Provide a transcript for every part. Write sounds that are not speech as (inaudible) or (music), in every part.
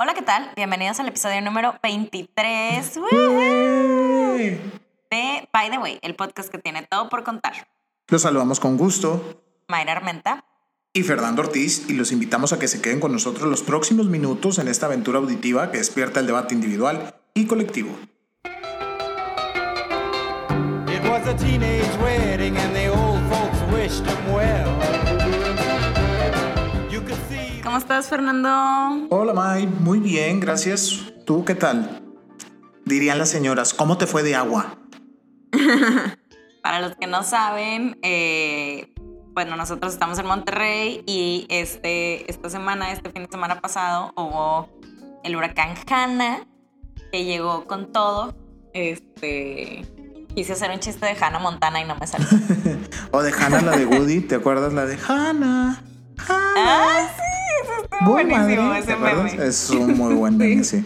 Hola, ¿qué tal? Bienvenidos al episodio número 23 de By the Way, el podcast que tiene todo por contar. Los saludamos con gusto. Mayra Armenta. Y Fernando Ortiz, y los invitamos a que se queden con nosotros los próximos minutos en esta aventura auditiva que despierta el debate individual y colectivo. It was a teenage wedding and the old folks wished them well. ¿Cómo estás, Fernando? Hola, May. Muy bien, gracias. ¿Tú qué tal? Dirían las señoras, ¿cómo te fue de agua? (laughs) Para los que no saben, eh, bueno, nosotros estamos en Monterrey y este, esta semana, este fin de semana pasado, hubo el huracán Hanna que llegó con todo. Este, quise hacer un chiste de Hannah Montana y no me salió. (laughs) o de Hannah, la de Woody, ¿te acuerdas la de Hannah? Hannah. Ah, sí buenísimo ese meme. Es un muy buen meme, sí.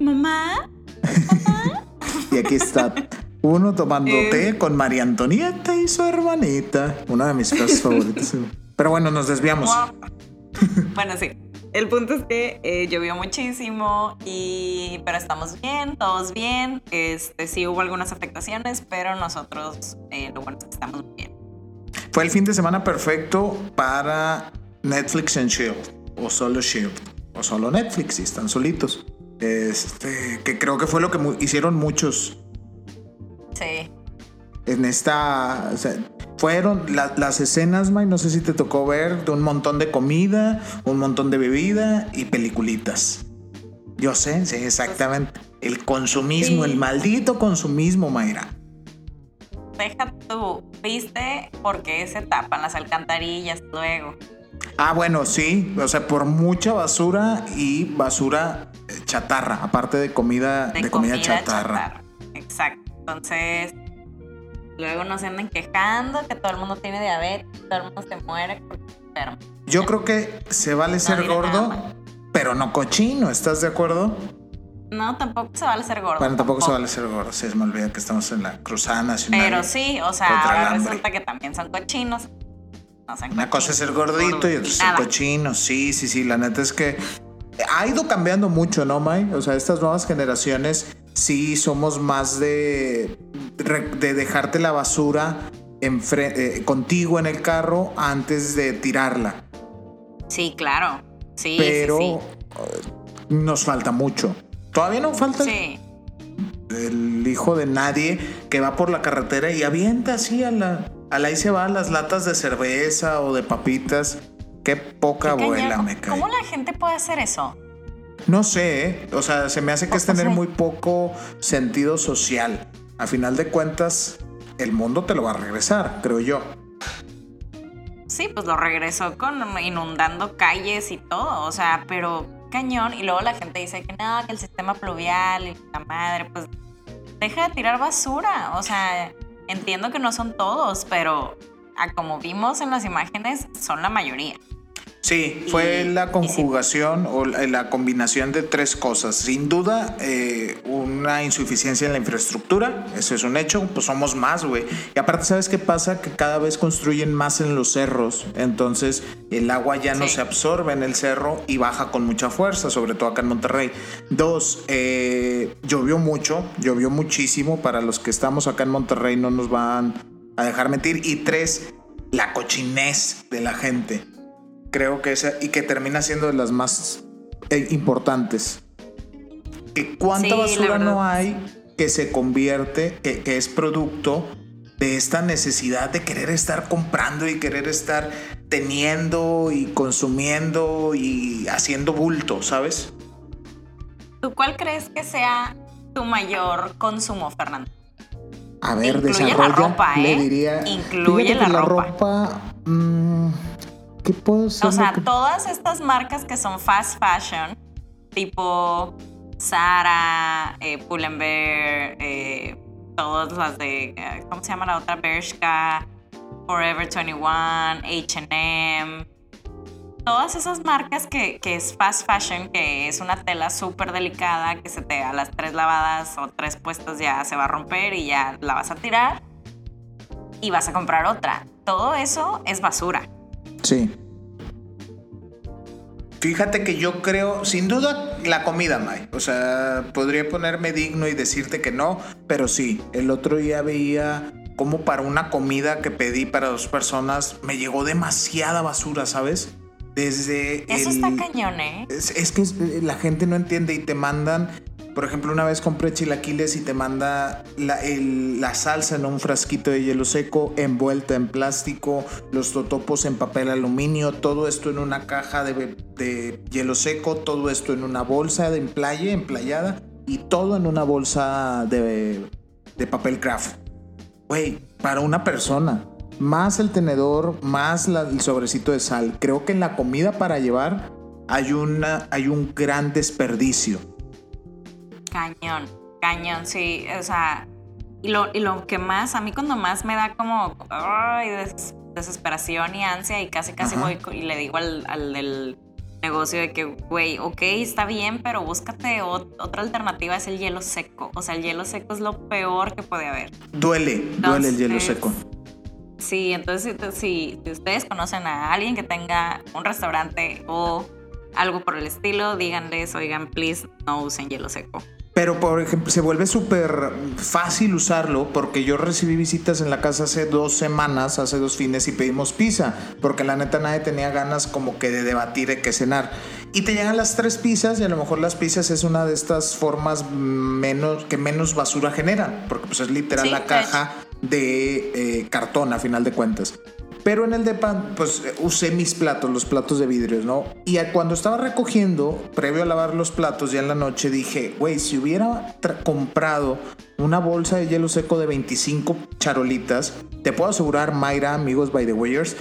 Mamá. (laughs) y aquí está uno tomando eh. té con María Antonieta y su hermanita. Una de mis frases favoritas. Pero bueno, nos desviamos. bueno, sí. El punto es que eh, llovió muchísimo y pero estamos bien, todos bien. Este sí hubo algunas afectaciones, pero nosotros eh, lo bueno es que estamos bien. Fue el fin de semana perfecto para Netflix and Shield, o solo Shield, o solo Netflix, si están solitos. Este, que creo que fue lo que hicieron muchos. Sí. En esta. fueron las escenas, May, no sé si te tocó ver, de un montón de comida, un montón de bebida y peliculitas. Yo sé, sí, exactamente. El consumismo, el maldito consumismo, Mayra. Deja tú, viste por qué se tapan las alcantarillas luego. Ah, bueno, sí, o sea, por mucha basura y basura eh, chatarra, aparte de comida, de, comida, chatarra. Exacto. Entonces, luego nos andan quejando que todo el mundo tiene diabetes, todo el mundo se muere porque enfermo. Yo creo que se vale ser gordo, pero no cochino, ¿estás de acuerdo? No, tampoco se vale ser gordo. Bueno, tampoco, se vale ser gordo. Sí, me olvida que estamos en la cruzada nacional. Pero sí, o sea, ahora resulta que también son cochinos. Una cosa es ser gordito y otra es ser cochino. Sí, sí, sí. La neta es que ha ido cambiando mucho, ¿no, May? O sea, estas nuevas generaciones sí somos más de, de dejarte la basura eh, contigo en el carro antes de tirarla. Sí, claro. Sí. Pero eh, nos falta mucho. Todavía no falta. Sí. El hijo de nadie que va por la carretera y avienta así a la al ahí se van las latas de cerveza o de papitas. Qué poca abuela me cae. ¿Cómo la gente puede hacer eso? No sé, ¿eh? o sea, se me hace que es tener muy poco sentido social. A final de cuentas, el mundo te lo va a regresar, creo yo. Sí, pues lo regresó con inundando calles y todo, o sea, pero cañón. Y luego la gente dice que no, que el sistema pluvial y la madre, pues deja de tirar basura, o sea, Entiendo que no son todos, pero a como vimos en las imágenes, son la mayoría. Sí, fue la conjugación o la, combinación de tres cosas. Sin duda, eh, una insuficiencia en la infraestructura, eso es un hecho, pues somos más, güey. Y aparte, ¿sabes qué pasa? Que cada vez construyen más en los cerros, entonces el agua ya no se absorbe en el cerro y baja con mucha fuerza, sobre todo acá en Monterrey. Dos, eh, llovió mucho, llovió muchísimo, para los que estamos acá en Monterrey no nos van a dejar mentir. Y tres, la cochinez de la gente creo que esa, y que termina siendo de las más eh, importantes. Que cuánta basura no hay que se convierte, que, que, es producto de esta necesidad de querer estar comprando y querer estar teniendo y consumiendo y haciendo bulto, ¿sabes? ¿Tú cuál crees que sea tu mayor consumo, Fernando? A ver, Incluye la ropa, ¿eh? le diría. Incluye la, la, ropa. O sea, todas estas marcas que son fast fashion, tipo Zara, eh, Pull&Bear, eh, todas las de, eh, ¿cómo se llama la otra? Bershka, Forever 21, H&M, todas esas marcas que, que, es fast fashion, que es una tela súper delicada, que se te a las tres lavadas o tres puestos ya se va a romper y ya la vas a tirar y vas a comprar otra. Todo eso es basura. Sí. Fíjate que yo creo, sin duda, la comida, May. O sea, podría ponerme digno y decirte que no, pero sí, el otro día veía como para una comida que pedí para dos personas me llegó demasiada basura, ¿sabes? Desde... Eso está cañón, ¿eh? Es, que la gente no entiende y te mandan... Por ejemplo, una vez compré chilaquiles y te manda la, salsa en un frasquito de hielo seco envuelta en plástico, los totopos en papel aluminio, todo esto en una caja de, hielo seco, todo esto en una bolsa de playa, emplayada y todo en una bolsa de, de papel craft. Güey, para una persona más el tenedor, más el sobrecito de sal. Creo que en la comida para llevar hay, una, hay un gran desperdicio. Cañón, cañón, sí. O sea, y lo, y lo que más, a mí cuando más me da como desesperación y ansia y casi casi voy y le digo al, al del negocio de que, güey, ok, está bien, pero búscate otra alternativa, es el hielo seco. O sea, el hielo seco es lo peor que puede haber. Duele, duele el hielo seco. Sí, entonces si, ustedes conocen a alguien que tenga un restaurante o algo por el estilo, díganles, oigan, please, no usen hielo seco. Pero, por ejemplo, se vuelve súper fácil usarlo porque yo recibí visitas en la casa hace dos semanas, hace dos fines y pedimos pizza, porque la neta nadie tenía ganas como que de debatir de qué cenar. Y te llegan las tres pizzas y a lo mejor las pizzas es una de estas formas menos, que menos basura generan, porque pues es literal la caja de eh, cartón a final de cuentas. Pero en el depa, pues usé mis platos, los platos de vidrio, ¿no? Y cuando estaba recogiendo, previo a lavar los platos, ya en la noche dije, güey, si hubiera comprado una bolsa de hielo seco de 25 charolitas, te puedo asegurar, Mayra, amigos by the Wayers,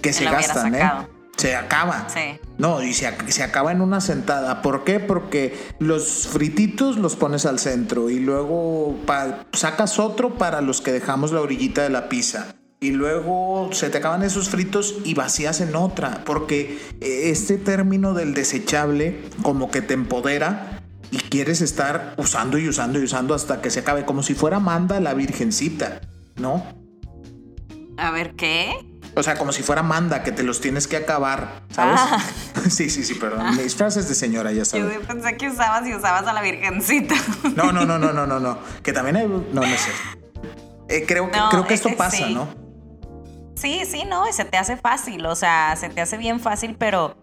que se gastan, ¿eh? Se acaba. Sí. No, y se, se, acaba en una sentada. ¿Por qué? Porque los frititos los pones al centro y luego sacas otro para los que dejamos la orillita de la pizza y luego se te acaban esos fritos y vacías en otra, porque eh, este término del desechable como que te empodera y quieres estar usando y usando y usando hasta que se acabe, como si fuera Manda la Virgencita, ¿no? A ver, ¿qué? O sea, como si fuera Manda, que te los tienes que acabar, ¿sabes? Ah. (laughs) sí, sí, sí, perdón. Mis frases de señora, ya sabes. Yo pensé que usabas y usabas a la Virgencita. no, no, no, no, no, no, no. (laughs) Que también hay... No, no sé. Eh, creo, creo que esto pasa, ¿no? Sí, sí, no, y se te hace fácil, o sea, se te hace bien fácil, pero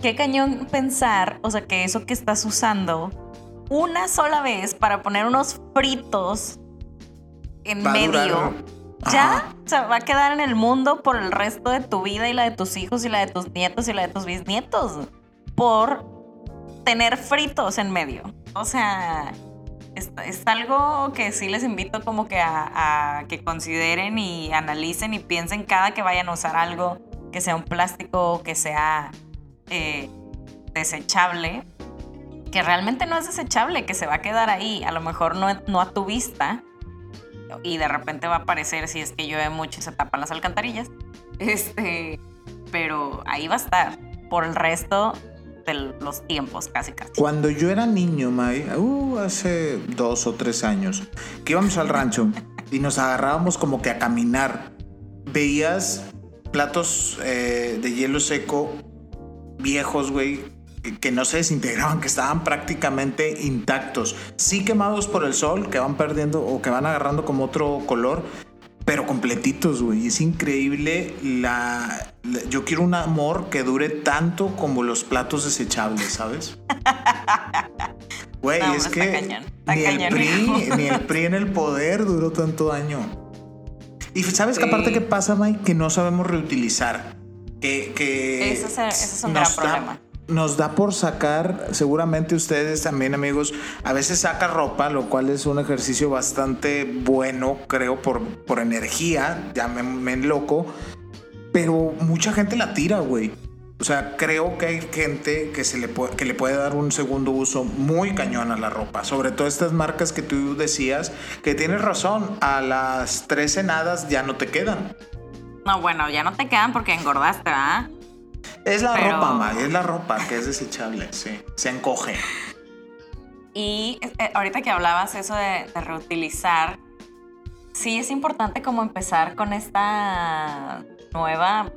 qué cañón pensar, o sea, que eso que estás usando una sola vez para poner unos fritos en medio, ya se va a quedar en el mundo por el resto de tu vida y la de tus hijos y la de tus nietos y la de tus bisnietos por tener fritos en medio. O sea, es, algo que sí les invito como que a, que consideren y analicen y piensen cada que vayan a usar algo que sea un plástico, que sea eh, desechable, que realmente no es desechable, que se va a quedar ahí, a lo mejor no, no a tu vista y de repente va a aparecer si es que llueve mucho y se tapan las alcantarillas, (laughs) este, pero ahí va a estar. Por el resto los tiempos, casi casi. Cuando yo era niño, May, uh, hace dos o tres años, que íbamos al rancho y nos agarrábamos como que a caminar, veías platos eh, de hielo seco viejos, güey, que no se desintegraban, que estaban prácticamente intactos. Sí quemados por el sol, que van perdiendo o que van agarrando como otro color, pero completitos, güey. Es increíble la, Yo quiero un amor que dure tanto como los platos desechables, ¿sabes? (laughs) Güey, es que ni, el PRI, (laughs) ni el PRI en el poder duró tanto año. Y sabes que aparte qué pasa, Mike, que no sabemos reutilizar. Que, que ese es, un gran problema nos da por sacar, seguramente ustedes también amigos, a veces saca ropa, lo cual es un ejercicio bastante bueno, creo, por, por energía, ya me, loco, pero mucha gente la tira, güey. O sea, creo que hay gente que, se le puede, que le puede dar un segundo uso muy cañón a la ropa. Sobre todo estas marcas que tú decías, que tienes razón, a las tres cenadas ya no te quedan. No, bueno, ya no te quedan porque engordaste, ¿ah? Es la ropa, ma, es la ropa que es desechable, sí. Se encoge. Y eh, ahorita que hablabas eso de, reutilizar, sí es importante como empezar con esta nueva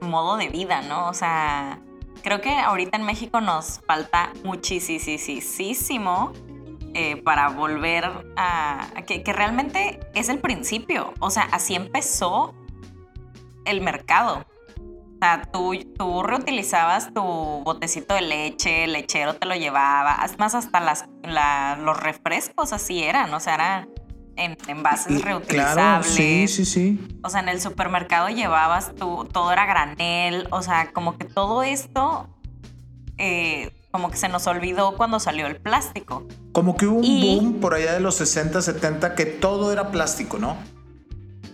modo de vida, ¿no? O sea, creo que ahorita en México nos falta muchísimo eh, para volver a, que, realmente es el principio. O sea, así empezó el mercado. O sea, tú, tú reutilizabas tu botecito de leche, el lechero te lo llevaba, más hasta las, los refrescos así eran, o sea, eran en envases reutilizables. Claro, sí, sí, sí. O sea, en el supermercado llevabas tú, todo era granel, o sea, como que todo esto eh, como que se nos olvidó cuando salió el plástico. Como que hubo un boom por allá de los 60, 70 que todo era plástico, ¿no?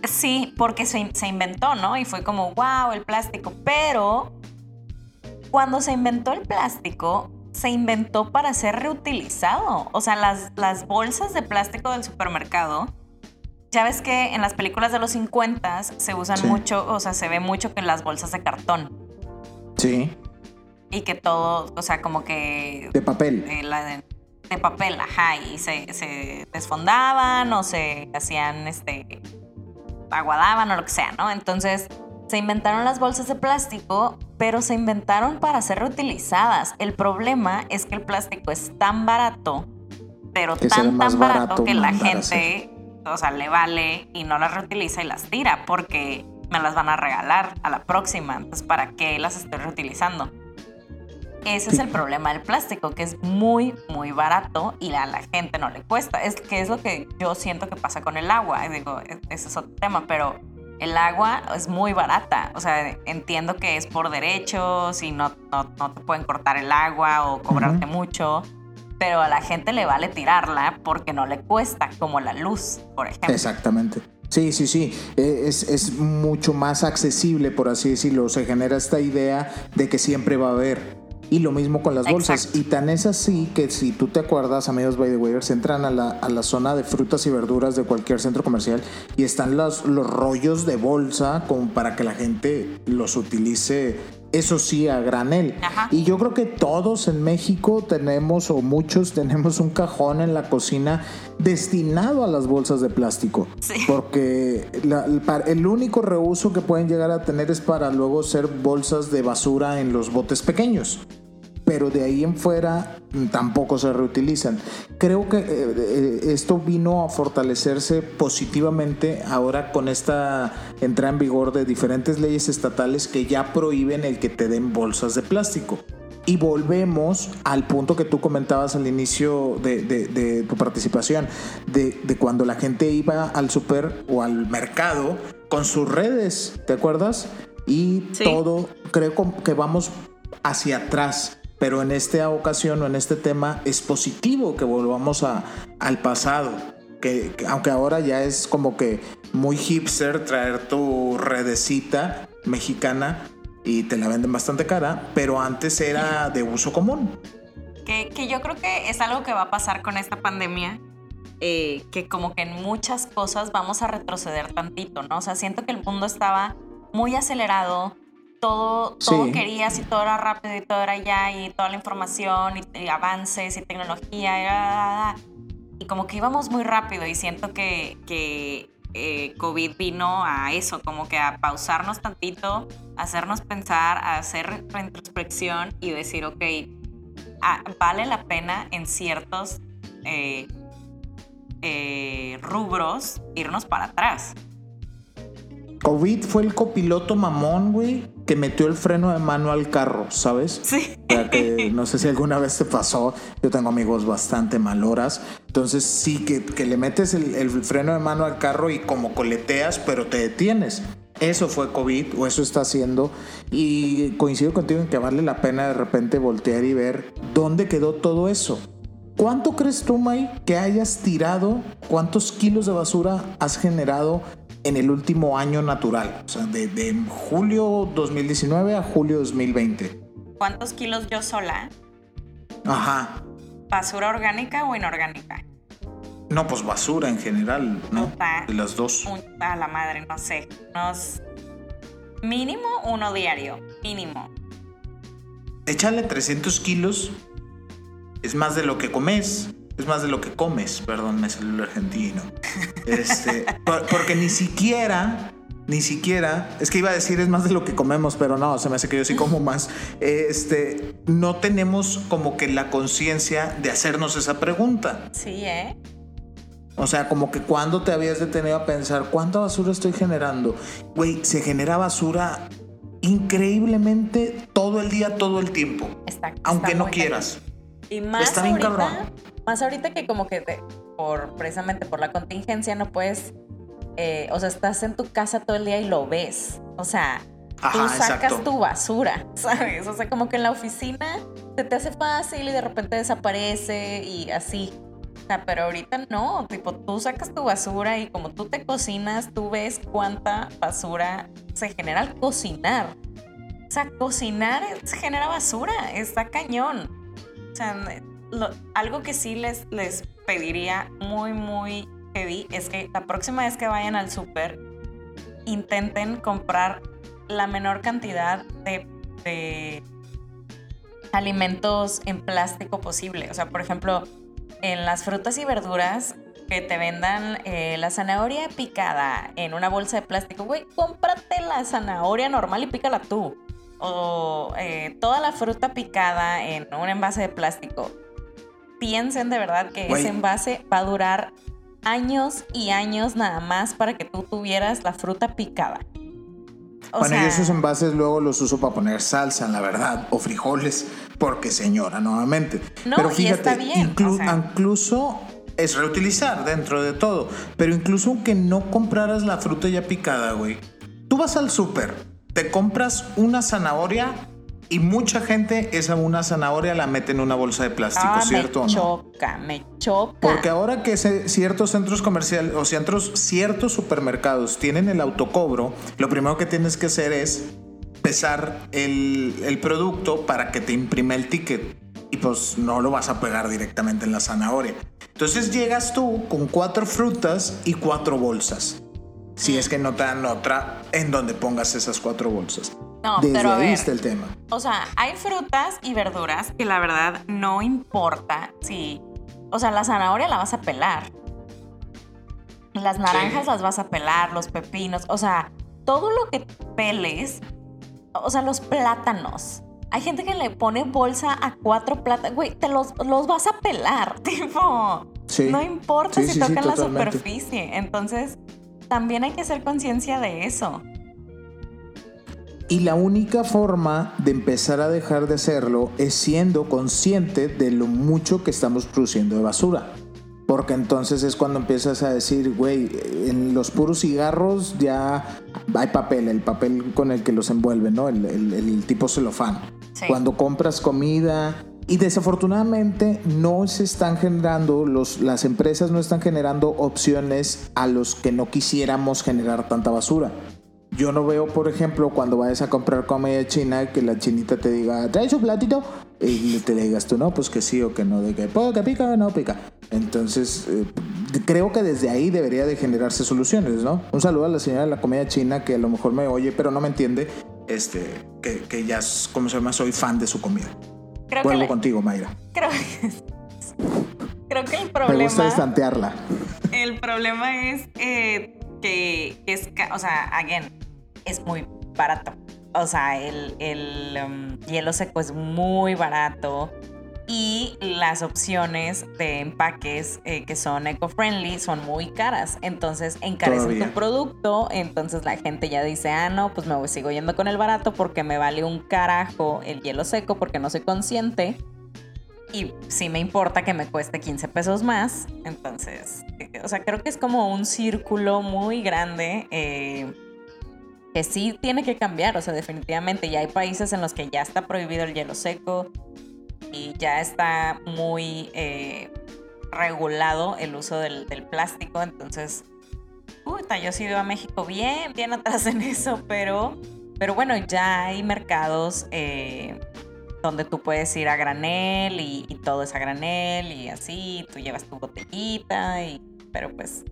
Sí, porque se, se inventó, ¿no? Y fue como, wow, el plástico. Pero cuando se inventó el plástico, se inventó para ser reutilizado. O sea, las, las bolsas de plástico del supermercado, ya ves que en las películas de los 50 se usan mucho, o sea, se ve mucho que las bolsas de cartón. Sí y que todo, o sea, como que... De papel. Eh, de, papel, ajá, y se, se, desfondaban o se hacían, este, aguadaban o lo que sea, ¿no? Entonces se inventaron las bolsas de plástico, pero se inventaron para ser reutilizadas. El problema es que el plástico es tan barato, pero tan, tan barato, que la gente, o sea, le vale y no las reutiliza y las tira porque me las van a regalar a la próxima. Entonces, ¿para qué las estoy reutilizando? Ese es el problema del plástico, que es muy, muy barato y a la gente no le cuesta. Es que es lo que yo siento que pasa con el agua. Digo, e, ese es otro tema, pero el agua es muy barata. O sea, entiendo que es por derechos y no, no, te pueden cortar el agua o cobrarte mucho, pero a la gente le vale tirarla porque no le cuesta, como la luz, por ejemplo. Exactamente. Sí, sí, sí. E, es, es, mucho más accesible, por así decirlo. Se genera esta idea de que siempre va a haber. Y lo mismo con las bolsas. Y tan es así que si tú te acuerdas, amigos by the way, se entran a la, a la, zona de frutas y verduras de cualquier centro comercial y están los, los rollos de bolsa como para que la gente los utilice eso sí, a granel. Y yo creo que todos en México tenemos, o muchos (laughs) tenemos un cajón en la cocina destinado a las bolsas de plástico. Porque el único reuso que pueden llegar a tener es para luego ser bolsas de basura en los botes pequeños pero de ahí en fuera mm, tampoco se reutilizan. Creo que eh, eh, esto vino a fortalecerse positivamente ahora con esta entrada en vigor de diferentes leyes estatales que ya prohíben el que te den bolsas de plástico. Y volvemos al punto que tú comentabas al inicio de, tu participación, de, cuando la gente iba al super o al mercado con sus redes, ¿te acuerdas? Y todo, creo que vamos hacia atrás pero en esta ocasión o en este tema es positivo que volvamos a, al pasado. Que, aunque ahora ya es como que muy hipster traer tu redecita mexicana y te la venden bastante cara, pero antes era de uso común. Que, que yo creo que es algo que va a pasar con esta pandemia, eh, que como que en muchas cosas vamos a retroceder tantito, ¿no? O sea, siento que el mundo estaba muy acelerado, todo, todo querías y todo era rápido y todo era ya y toda la información y, avances y tecnología y, como que íbamos muy rápido y siento que, que eh, COVID vino a eso, como que a pausarnos tantito, hacernos pensar, a hacer retrospección y decir, ok, ah, vale la pena en ciertos eh, eh, rubros irnos para atrás. COVID fue el copiloto mamón, güey, que metió el freno de mano al carro, ¿sabes? Sí. que no sé si alguna vez te pasó. Yo tengo amigos bastante maloras. Entonces, sí, que, que le metes el, el, freno de mano al carro y como coleteas, pero te detienes. Eso fue COVID o eso está haciendo. Y coincido contigo en que vale la pena de repente voltear y ver dónde quedó todo eso. ¿Cuánto crees tú, May, que hayas tirado? ¿Cuántos kilos de basura has generado en el último año natural, o sea, de, julio 2019 a julio 2020. ¿Cuántos kilos yo sola? Ajá. ¿Basura orgánica o inorgánica? No, pues basura en general, ¿no? de las dos. a la madre, no sé. Unos mínimo uno diario, mínimo. Échale 300 kilos, es más de lo que comes. Es más de lo que comes, perdón, me salió el argentino. Este, (laughs) porque ni siquiera, ni siquiera, es que iba a decir es más de lo que comemos, pero no, se me hace que yo sí como más. Este, no tenemos como que la conciencia de hacernos esa pregunta. Sí, ¿eh? O sea, como que cuando te habías detenido a pensar, ¿cuánta basura estoy generando? Güey, se genera basura increíblemente todo el día, todo el tiempo. Está, aunque no quieras. Y más está bien ahorita, Más ahorita que como que por precisamente por la contingencia no puedes, eh, o sea, estás en tu casa todo el día y lo ves. O sea, tú sacas tu basura, (laughs) ¿sabes? O sea, como que en la oficina se te hace fácil y de repente desaparece y así pero ahorita no, tipo, tú sacas tu basura y como tú te cocinas, tú ves cuánta basura se genera al cocinar. O sea, cocinar genera basura, está cañón. O sea, algo que sí les, les pediría muy, muy heavy es que la próxima vez que vayan al súper, intenten comprar la menor cantidad de, alimentos en plástico posible. O sea, por ejemplo, en las frutas y verduras que te vendan eh, la zanahoria picada en una bolsa de plástico, güey, cómprate la zanahoria normal y pícala tú. O eh, toda la fruta picada en un envase de plástico. Piensen de verdad que ese envase va a durar años y años nada más para que tú tuvieras la fruta picada. bueno, y esos envases luego los uso para poner salsa, la verdad, o frijoles porque señora, nuevamente. No, pero fíjate, incluso es reutilizar dentro de todo. Pero incluso aunque no compraras la fruta ya picada, güey, tú vas al súper, te compras una zanahoria y mucha gente esa una zanahoria la mete en una bolsa de plástico, ah, ¿cierto? Me choca, me choca. Porque ahora que ciertos centros comerciales o ciertos, ciertos supermercados tienen el autocobro, lo primero que tienes que hacer es pesar el, producto para que te imprime el ticket. Y pues no lo vas a pegar directamente en la zanahoria. Entonces llegas tú con cuatro frutas y cuatro bolsas. Si es que no te dan otra en donde pongas esas cuatro bolsas. No, pero ahí está el tema. O sea, hay frutas y verduras que la verdad no importa si. O sea, la zanahoria la vas a pelar. Las naranjas las vas a pelar, los pepinos. O sea, todo lo que peles o sea, los plátanos. Hay gente que le pone bolsa a cuatro plátanos. Güey, te los, los vas a pelar, (laughs) tipo. No importa si tocan la superficie. Entonces, también hay que hacer conciencia de eso. Y la única forma de empezar a dejar de hacerlo es siendo consciente de lo mucho que estamos produciendo de basura. Porque entonces es cuando empiezas a decir, güey, en los puros cigarros ya hay papel, el papel con el que los envuelven, ¿no? El, tipo celofán. Cuando compras comida, y desafortunadamente no se están generando, los, las empresas no están generando opciones a los que no quisiéramos generar tanta basura. Yo no veo, por ejemplo, cuando vayas a comprar comida china, que la chinita te diga, trae su platito, y te digas tú, no, pues que sí o que no, de que, que pica o no pica. Entonces, eh, creo que desde ahí debería de generarse soluciones, ¿no? Un saludo a la señora de la comida china que a lo mejor me oye, pero no me entiende, este, que, que ya, como se llama, soy fan de su comida. Creo Vuelvo contigo, Mayra. Creo que, creo que el problema... Me gusta estantearla. El problema es eh, que es, o sea, again, es muy barato. O sea, el, el um, hielo seco es muy barato y las opciones de empaques eh, que son eco-friendly son muy caras. Entonces encarecen tu producto. Entonces la gente ya dice, ah, no, pues me voy, sigo yendo con el barato porque me vale un carajo el hielo seco porque no soy consciente. Y sí me importa que me cueste 15 pesos más. Entonces, eh, o sea, creo que es como un círculo muy grande. Eh, que sí tiene que cambiar, o sea, definitivamente ya hay países en los que ya está prohibido el hielo seco, y ya está muy eh, regulado el uso del, plástico. Entonces, puta, yo he ido a México bien, bien atrás en eso, pero, pero bueno, ya hay mercados eh, donde tú puedes ir a granel y, todo es a granel y así, tú llevas tu botellita, y, pero pues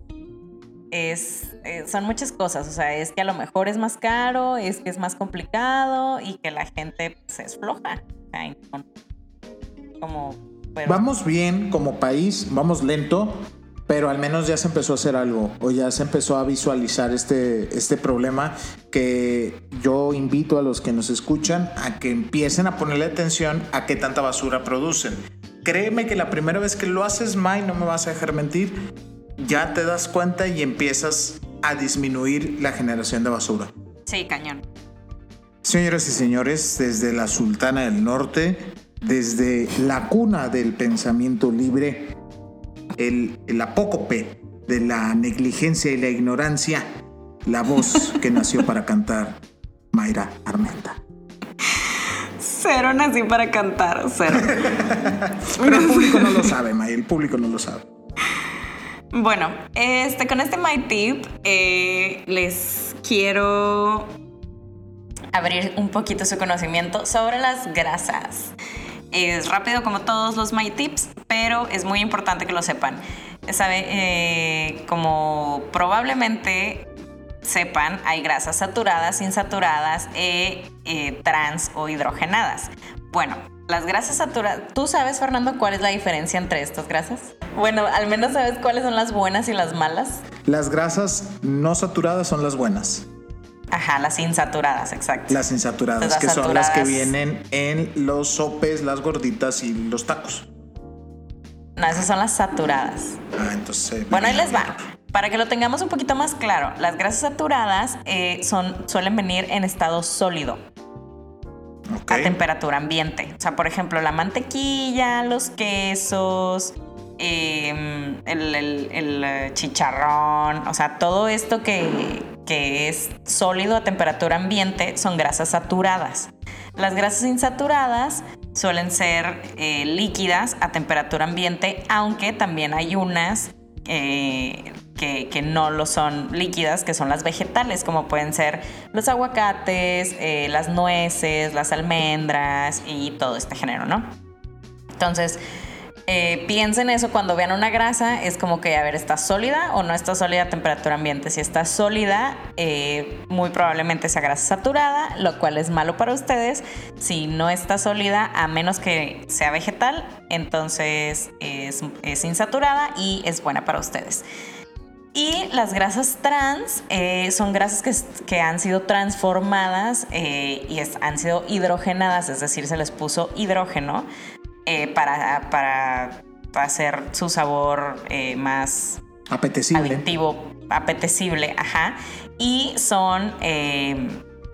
es, eh, son muchas cosas, o sea, es que a lo mejor es más caro, es que es más complicado y que la gente se pues, es floja. Vamos bien como país, vamos lento, pero al menos ya se empezó a hacer algo o ya se empezó a visualizar este, este problema que yo invito a los que nos escuchan a que empiecen a ponerle atención a qué tanta basura producen. Créeme que la primera vez que lo haces, no me vas a dejar mentir, ya te das cuenta y empiezas a disminuir la generación de basura. Sí, cañón. Señoras y señores, desde la Sultana del Norte, desde la cuna del pensamiento libre, el, el apócope de la negligencia y la ignorancia, la voz que nació para cantar, Mayra Armenta. Cero nací para cantar, cero. (laughs) Pero el público no lo sabe, Mayra, el público no lo sabe. Bueno, este, con este My Tip eh, les quiero abrir un poquito su conocimiento sobre las grasas. Es rápido como todos los My Tips, pero es muy importante que lo sepan. Sabe, eh, como probablemente sepan, hay grasas saturadas, insaturadas, e, eh, trans o hidrogenadas. Bueno, las grasas saturadas, ¿tú sabes, Fernando, cuál es la diferencia entre estas grasas? Bueno, al menos sabes cuáles son las buenas y las malas. Las grasas no saturadas son las buenas. Ajá, las insaturadas, exacto. Las insaturadas, que son las que vienen en los sopes, las gorditas y los tacos. No, esas son las saturadas. Ah, entonces. Bueno, ahí les va. Para que lo tengamos un poquito más claro, las grasas saturadas eh, son, suelen venir en estado sólido. A temperatura ambiente. O sea, por ejemplo, la mantequilla, los quesos, em, el, el, chicharrón, o sea, todo esto que, que es sólido a temperatura ambiente son grasas saturadas. Las grasas insaturadas suelen ser eh, líquidas a temperatura ambiente, aunque también hay unas eh, que, no lo son líquidas, que son las vegetales, como pueden ser los aguacates, eh, las nueces, las almendras y todo este género, ¿no? Entonces, eh, piensen eso cuando vean una grasa, es como que, a ver, ¿está sólida o no está sólida a temperatura ambiente? Si está sólida, eh, muy probablemente sea grasa saturada, lo cual es malo para ustedes. Si no está sólida, a menos que sea vegetal, entonces es, insaturada y es buena para ustedes. Y las grasas trans eh, son grasas que, han sido transformadas y han sido hidrogenadas, es decir, se les puso hidrógeno eh, para, para, hacer su sabor eh, más apetecible. Adictivo, apetecible, ajá. Y son eh,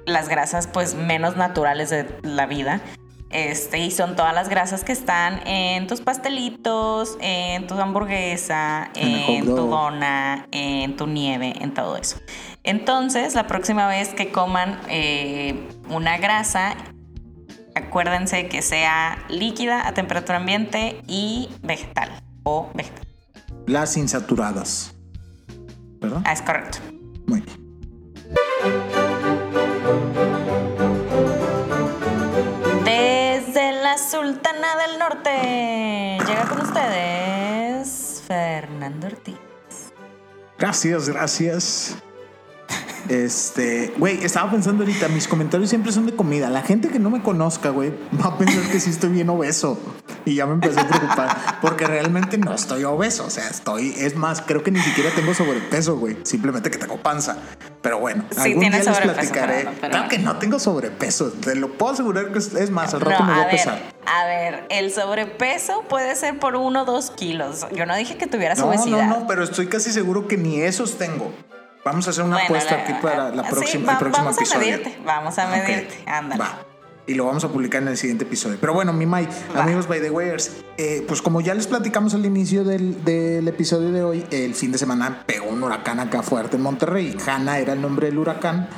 las grasas pues menos naturales de la vida. Este, y son todas las grasas que están en tus pastelitos, en tu hamburguesa, en, tu dona, en tu nieve, en todo eso. Entonces, la próxima vez que coman una grasa, acuérdense que sea líquida a temperatura ambiente y vegetal o vegetal. Las insaturadas. ¿Verdad? Ah, es correcto. Muy bien. Sultana del Norte llega con ustedes Fernando Ortiz. Gracias, gracias. Este, güey, estaba pensando ahorita, mis comentarios siempre son de comida. La gente que no me conozca, güey, va a pensar que sí estoy bien obeso. Y ya me empecé a preocupar porque realmente no estoy obeso. O sea, estoy, es más, creo que ni siquiera tengo sobrepeso, güey. Simplemente que tengo panza. Pero bueno, algún día les platicaré. Claro que no tengo sobrepeso. Te lo puedo asegurar que es más, al rato me voy a, pesar. A ver, el sobrepeso puede ser por uno o dos kilos. Yo no dije que tuvieras obesidad. No, no, pero estoy casi seguro que ni esos tengo. Vamos a hacer una apuesta aquí para la próxima, el próximo vamos episodio. A medirte, vamos a medirte, ándale. Va. Y lo vamos a publicar en el siguiente episodio. Pero bueno, mi May, amigos by the Wayers, eh, pues como ya les platicamos al inicio del, del, episodio de hoy, el fin de semana pegó un huracán acá fuerte en Monterrey. Hanna era el nombre del huracán.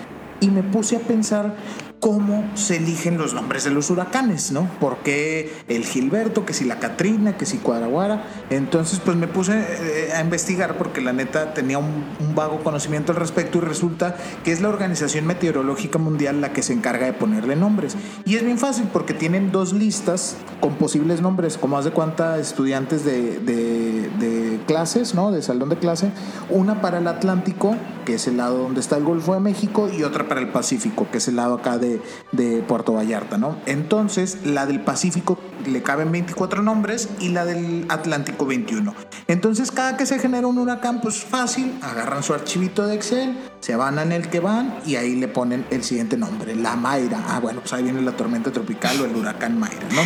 Y me puse a pensar cómo se eligen los nombres de los huracanes, ¿no? ¿Por qué el Gilberto, que si la Catrina, que si Cuadraguara? Entonces, pues me puse eh, a investigar porque la neta tenía un, vago conocimiento al respecto y resulta que es la Organización Meteorológica Mundial la que se encarga de ponerle nombres. Y es bien fácil porque tienen dos listas con posibles nombres, como de cuánta estudiantes de, de clases, ¿no? De salón de clase. Una para el Atlántico, que es el lado donde está el Golfo de México, y otra para el Pacífico, que es el lado acá de de, Puerto Vallarta, ¿no? Entonces, la del Pacífico le caben 24 nombres y la del Atlántico 21. Entonces, cada que se genera un huracán, pues fácil, agarran su archivito de Excel, se van en el que van y ahí le ponen el siguiente nombre, la Mayra. Ah, bueno, pues ahí viene la tormenta tropical o el huracán Mayra, ¿no?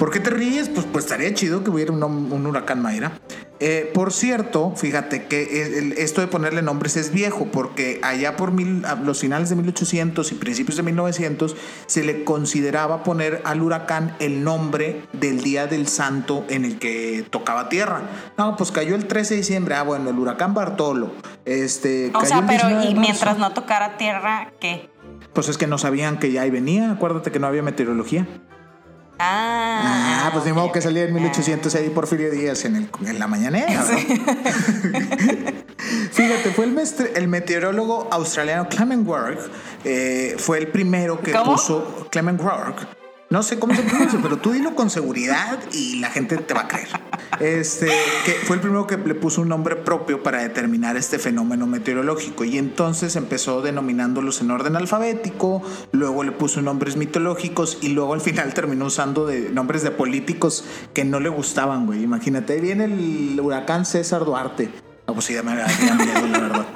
¿Por qué te ríes? Pues, pues estaría chido que hubiera un, huracán Mayra. Eh, por cierto, fíjate que esto de ponerle nombres es viejo, porque allá por los finales de 1800 y principios de 1900 se le consideraba poner al huracán el nombre del día del santo en el que tocaba tierra. No, pues cayó el 13 de diciembre. Ah, bueno, el huracán Bartolo. Este, o sea, pero y mientras no tocara tierra, ¿qué? Pues es que no sabían que ya ahí venía. Acuérdate que no había meteorología. Ah, ah, pues ni modo que salía en 1800 ahí Porfirio Díaz en, el, en la mañanera. (laughs) Fíjate, fue el, el, meteorólogo australiano Clement Work, eh, fue el primero que puso Clement Work no sé cómo se pronuncia, pero tú dilo con seguridad y la gente te va a creer. Este, fue el primero que le puso un nombre propio para determinar este fenómeno meteorológico y entonces empezó denominándolos en orden alfabético, luego le puso nombres mitológicos y luego al final terminó usando de nombres de políticos que no le gustaban, güey. Imagínate, viene el huracán César Duarte. No, pues sí, me miedo, la verdad.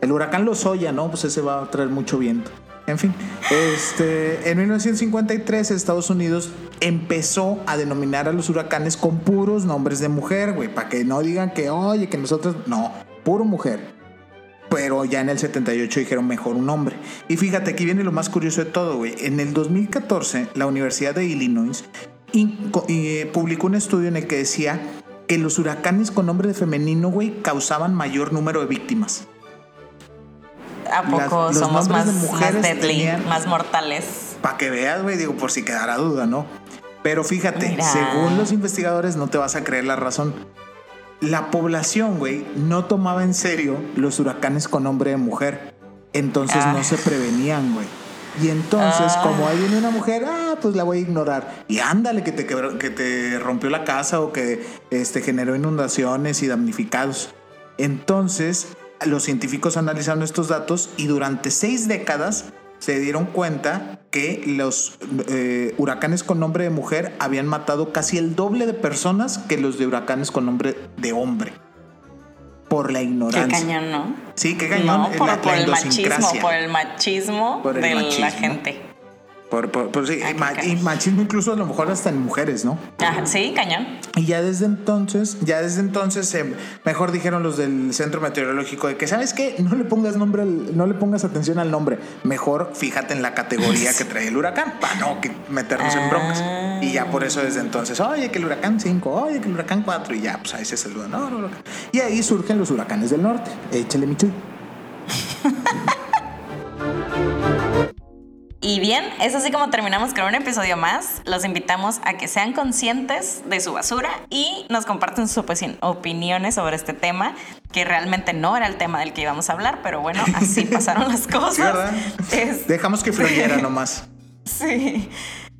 El huracán Lozoya, ¿no? Pues ese va a traer mucho viento. En fin, este, en 1953 Estados Unidos empezó a denominar a los huracanes con puros nombres de mujer, güey, para que no digan que, oye, que nosotros, no, puro mujer. Pero ya en el 78 dijeron mejor un hombre. Y fíjate, aquí viene lo más curioso de todo, güey. En el 2014, la Universidad de Illinois eh, publicó un estudio en el que decía que los huracanes con nombre de femenino, güey, causaban mayor número de víctimas. ¿A poco somos más, más más mortales? Para que veas, güey, digo, por si quedara duda, ¿no? Pero fíjate, según los investigadores, no te vas a creer la razón. La población, güey, no tomaba en serio los huracanes con nombre de mujer. Entonces no se ah. prevenían, güey. Y entonces, ah. como ahí viene una mujer, ah, pues la voy a ignorar. Y ándale, que te, que te rompió la casa o que este, generó inundaciones y damnificados. Entonces, los científicos analizaron estos datos y durante seis décadas se dieron cuenta que los eh, huracanes con nombre de mujer habían matado casi el doble de personas que los de huracanes con nombre de hombre. Por la ignorancia. Qué cañón, ¿no? Sí, qué cañón. No, por, el machismo, por el machismo de la gente. Por, y, machismo incluso a lo mejor hasta en mujeres, ¿no? sí, cañón. Y ya desde entonces, ya desde entonces, eh, mejor dijeron los del centro meteorológico de que, ¿sabes qué? No le pongas nombre, no le pongas atención al nombre. Mejor fíjate en la categoría que trae el huracán, para no meternos en broncas. Y ya por eso desde entonces, oye, que el huracán 5, oye, que el huracán 4, y ya, pues ahí se saluda, no, no, no. Y ahí surgen los huracanes del norte. Échale mi (laughs) Y bien, es así como terminamos con un episodio más. Los invitamos a que sean conscientes de su basura y nos comparten sus opiniones sobre este tema, que realmente no era el tema del que íbamos a hablar, pero bueno, así (laughs) pasaron las cosas. Dejamos que fluyera nomás. (laughs) Sí.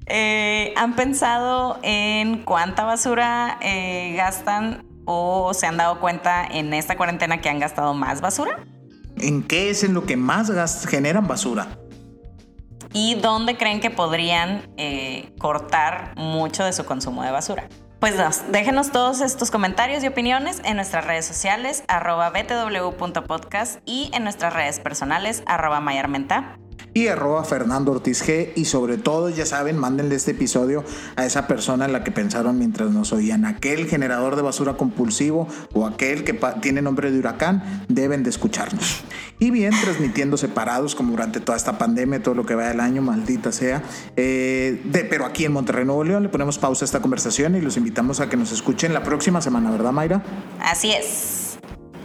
Eh, ¿Han pensado en cuánta basura eh, gastan o se han dado cuenta en esta cuarentena que han gastado más basura? ¿En qué es en lo que más generan basura? Y dónde creen que podrían eh, cortar mucho de su consumo de basura. Pues déjenos todos estos comentarios y opiniones en nuestras redes sociales, arroba btw.podcast y en nuestras redes personales, arroba mayarmenta y arroba Fernando Ortiz G. Y sobre todo, ya saben, mándenle este episodio a esa persona en la que pensaron mientras nos oían. Aquel generador de basura compulsivo o aquel que tiene nombre de huracán, deben de escucharnos. Y bien, transmitiendo separados como durante toda esta pandemia, todo lo que va del año, maldita sea. Eh, de, pero aquí en Monterrey, Nuevo León, le ponemos pausa a esta conversación y los invitamos a que nos escuchen la próxima semana, ¿verdad, Mayra? Así es.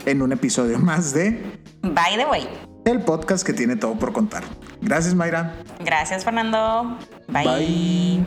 En un episodio más de... By the way el podcast que tiene todo por contar. Gracias, Mayra. Gracias, Fernando. Bye.